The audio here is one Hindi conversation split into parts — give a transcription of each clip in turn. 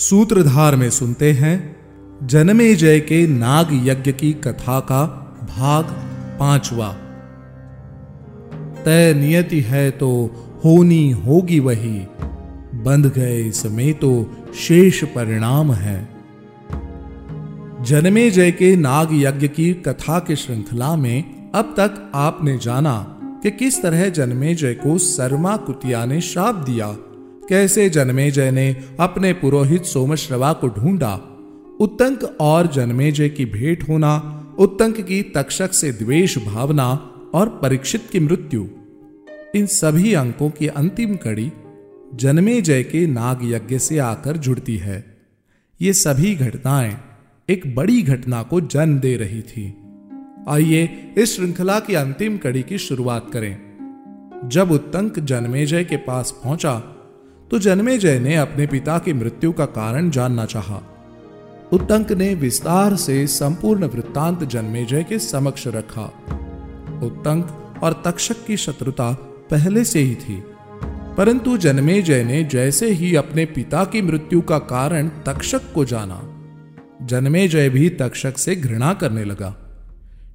सूत्रधार में सुनते हैं जनमे जय के नाग यज्ञ की कथा का भाग पांचवा। तय नियति है तो होनी होगी वही, बंध गए इसमें तो शेष परिणाम है। जनमे जय के नाग यज्ञ की कथा की श्रृंखला में अब तक आपने जाना कि किस तरह जनमे जय को सरमा कुतिया ने श्राप दिया। कैसे जन्मेजय ने अपने पुरोहित सोमश्रवा को ढूंढा। उत्तंक और जन्मेजय की भेंट होना, उत्तंक की तक्षक से द्वेष भावना और परीक्षित की मृत्यु। इन सभी अंकों की अंतिम कड़ी जन्मेजय के नाग यज्ञ से आकर जुड़ती है। ये सभी घटनाएँ एक बड़ी घटना को जन्म दे रही थी। आइए इस श्रृंखला की अंतिम कड़ी की शुरुआत करें। जब उत्तंक जन्मेजय के पास पहुँचा तो जन्मे जय ने अपने पिता की मृत्यु का कारण जानना चाहा। उत्तंक ने विस्तार से संपूर्ण वृत्तांत जन्मेजय के समक्ष रखा उत्तंक और तक्षक की शत्रुता पहले से ही थी, परंतु जन्मेजय ने जैसे ही अपने पिता की मृत्यु का कारण तक्षक को जाना जन्मेजय भी तक्षक से घृणा करने लगा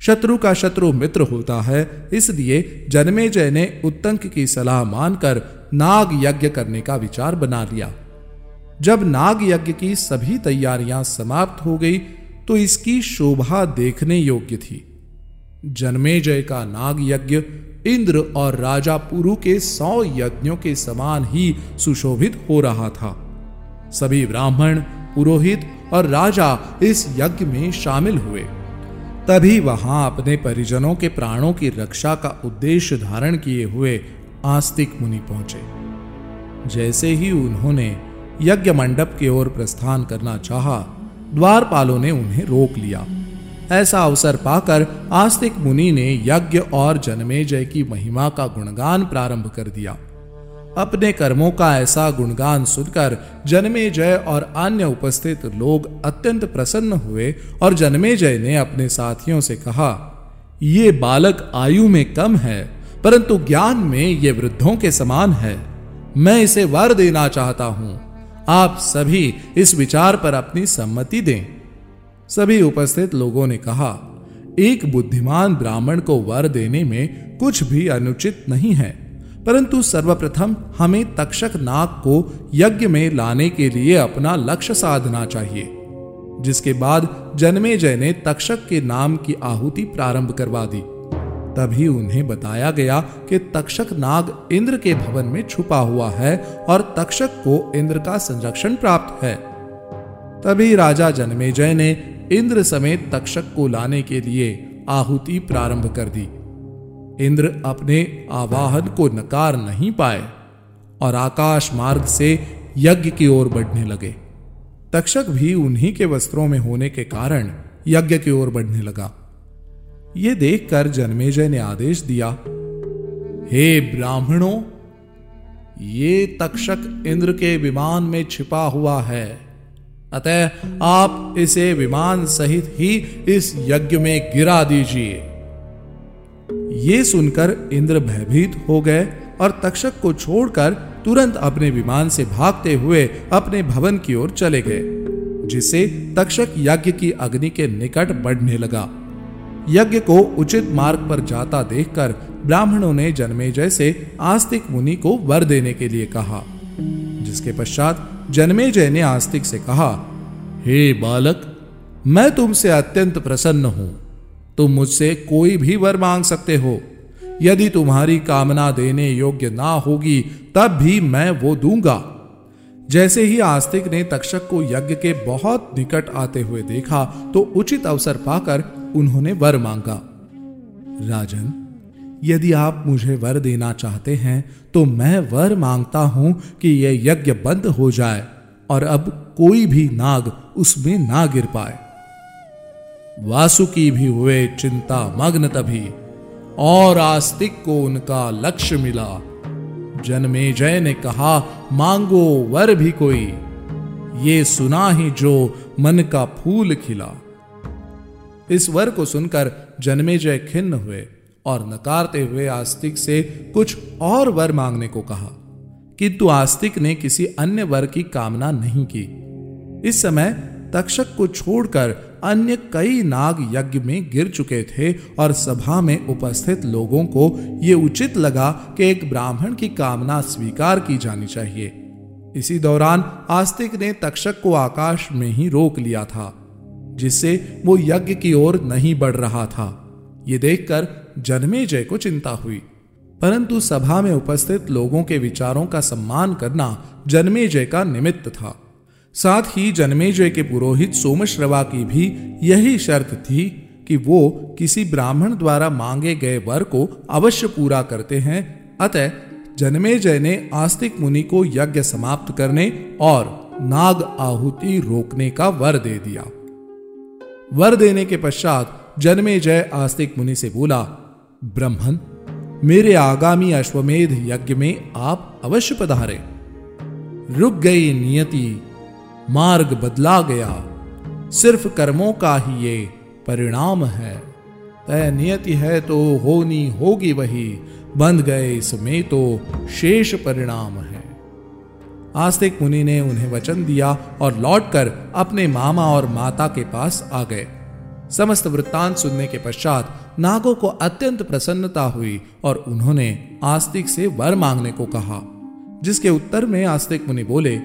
शत्रु का शत्रु मित्र होता है, इसलिए जन्मेजय ने उत्तंक की सलाह मानकर नाग यज्ञ करने का विचार बना लिया। जब नाग यज्ञ की सभी तैयारियाँ समाप्त हो गई तो इसकी शोभा देखने योग्य थी। जन्मेजय का नाग यज्ञ इंद्र और राजा पुरु के सौ यज्ञों के समान ही सुशोभित हो रहा था। सभी ब्राह्मण, पुरोहित और राजा इस यज्ञ में शामिल हुए। तभी वहाँ अपने परिजनों के प्राणों की रक्षा का उद्देश्य धारण किए हुए आस्तिक मुनि पहुँचे। जैसे ही उन्होंने यज्ञ मंडप की ओर प्रस्थान करना चाहा, द्वारपालों ने उन्हें रोक लिया। ऐसा अवसर पाकर आस्तिक मुनि ने यज्ञ और जन्मेजय की महिमा का गुणगान प्रारंभ कर दिया। अपने कर्मों का ऐसा गुणगान सुनकर जन्मेजय और अन्य उपस्थित लोग अत्यंत प्रसन्न हुए और जन्मेजय ने अपने साथियों से कहा ये बालक आयु में कम है परंतु ज्ञान में ये वृद्धों के समान है। मैं इसे वर देना चाहता हूँ। आप सभी इस विचार पर अपनी सम्मति दें। सभी उपस्थित लोगों ने कहा, एक बुद्धिमान ब्राह्मण को वर देने में कुछ भी अनुचित नहीं है, परंतु सर्वप्रथम हमें तक्षक नाग को यज्ञ में लाने के लिए अपना लक्ष्य साधना चाहिए, जिसके बाद जन्मेजय ने तक्षक के नाम की आहुति प्रारंभ करवा दी। तभी उन्हें बताया गया कि तक्षक नाग इंद्र के भवन में छुपा हुआ है और तक्षक को इंद्र का संरक्षण प्राप्त है। तभी राजा जनमेजय ने इंद्र समेत तक्षक को लाने के लिए आहुति प्रारंभ कर दी। इंद्र अपने आवाहन को नकार नहीं पाए और आकाश मार्ग से यज्ञ की ओर बढ़ने लगे। तक्षक भी उन्हीं के वस्त्रों में होने के कारण यज्ञ की ओर बढ़ने लगा। यह देखकर जन्मेजय ने आदेश दिया, हे ब्राह्मणों, ये तक्षक इंद्र के विमान में छिपा हुआ है। अतः आप इसे विमान सहित ही इस यज्ञ में गिरा दीजिए। ये सुनकर इंद्र भयभीत हो गए और तक्षक को छोड़कर तुरंत अपने विमान से भागते हुए अपने भवन की ओर चले गए, जिससे तक्षक यज्ञ की अग्नि के निकट बढ़ने लगा। यज्ञ को उचित मार्ग पर जाता देखकर ब्राह्मणों ने जन्मेजय से आस्तिक मुनि को वर देने के लिए कहा, जिसके पश्चात जन्मेजय ने आस्तिक से कहा, हे बालक, मैं तुमसे अत्यंत प्रसन्न हूँ। तुम मुझसे कोई भी वर मांग सकते हो। यदि तुम्हारी कामना देने योग्य ना होगी, तब भी मैं वो दूँगा। जैसे ही आस्तिक ने तक्षक को यज्ञ के बहुत निकट आते हुए देखा तो उचित अवसर पाकर उन्होंने वर मांगा। राजन, यदि आप मुझे वर देना चाहते हैं तो मैं वर माँगता हूँ कि यह यज्ञ बंद हो जाए और अब कोई भी नाग उसमें ना गिर पाए। वासुकी भी हुए चिंता मग्न तभी, और आस्तिक को उनका लक्ष्य मिला। जन्मे जय ने कहा, मांगो वर भी कोई, ये सुना ही जो मन का फूल खिला। इस वर को सुनकर जन्मे जय खिन्न हुए और नकारते हुए आस्तिक से कुछ और वर मांगने को कहा, किंतु आस्तिक ने किसी अन्य वर की कामना नहीं की। इस समय तक्षक को छोड़कर अन्य कई नाग यज्ञ में गिर चुके थे और सभा में उपस्थित लोगों को यह उचित लगा कि एक ब्राह्मण की कामना स्वीकार की जानी चाहिए। इसी दौरान आस्तिक ने तक्षक को आकाश में ही रोक लिया था। जिससे वो यज्ञ की ओर नहीं बढ़ रहा था। ये देखकर जन्मे जय को चिंता हुई। परंतु सभा में उपस्थित लोगों के विचारों का सम्मान करना जन्मे जय का निमित्त था। साथ ही जन्मेजय के पुरोहित सोमश्रवा की भी यही शर्त थी कि वो किसी ब्राह्मण द्वारा मांगे गए वर को अवश्य पूरा करते हैं। अतः जन्मेजय ने आस्तिक मुनि को यज्ञ समाप्त करने और नाग आहुति रोकने का वर दे दिया। वर देने के पश्चात जन्मे जय आस्तिक मुनि से बोला, ब्रह्मन, मेरे आगामी अश्वमेध यज्ञ में आप अवश्य पधारे। रुक गई नियति, मार्ग बदला गया, सिर्फ़ कर्मों का ही ये परिणाम है। तय नियति है तो होनी होगी वही, बंध गए इसमें तो शेष परिणाम है। आस्तिक मुनि ने उन्हें वचन दिया और लौटकर अपने मामा और माता के पास आ गए। समस्त वृत्तांत सुनने के पश्चात नागों को अत्यंत प्रसन्नता हुई और उन्होंने आस्तिक से वर मांगने को कहा, जिसके उत्तर में आस्तिक मुनि बोले,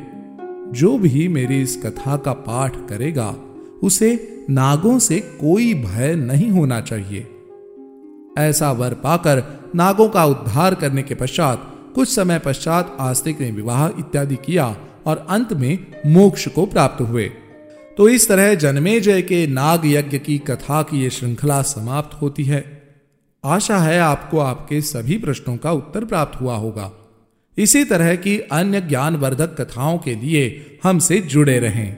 जो भी मेरी इस कथा का पाठ करेगा, उसे नागों से कोई भय नहीं होना चाहिए। ऐसा वर पाकर नागों का उद्धार करने के पश्चात कुछ समय पश्चात आस्तिक ने विवाह इत्यादि किया और अंत में मोक्ष को प्राप्त हुए। तो इस तरह जन्मे जय के नाग यज्ञ की कथा की यह श्रृंखला समाप्त होती है। आशा है आपको आपके सभी प्रश्नों का उत्तर प्राप्त हुआ होगा। इसी तरह की अन्य ज्ञानवर्धक कथाओं के लिए हमसे जुड़े रहें।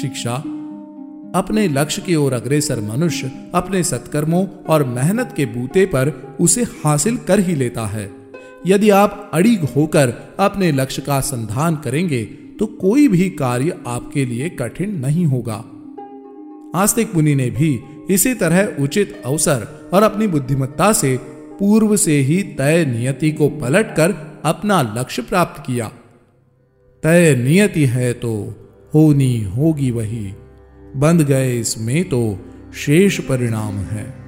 शिक्षा। अपने लक्ष्य की ओर अग्रेसर मनुष्य अपने सत्कर्मों और मेहनत के बूते पर उसे हासिल कर ही लेता है। यदि आप अड़िग होकर अपने लक्ष्य का संधान करेंगे तो कोई भी कार्य आपके लिए कठिन नहीं होगा। आस्तिक मुनि ने भी इसी तरह उचित अवसर और अपनी बुद्धिमत्ता से पूर्व से ही तय नियति को पलटकर अपना लक्ष्य प्राप्त किया। तय नियति है तो होनी होगी वही बंद गए इसमें तो शेष परिणाम है।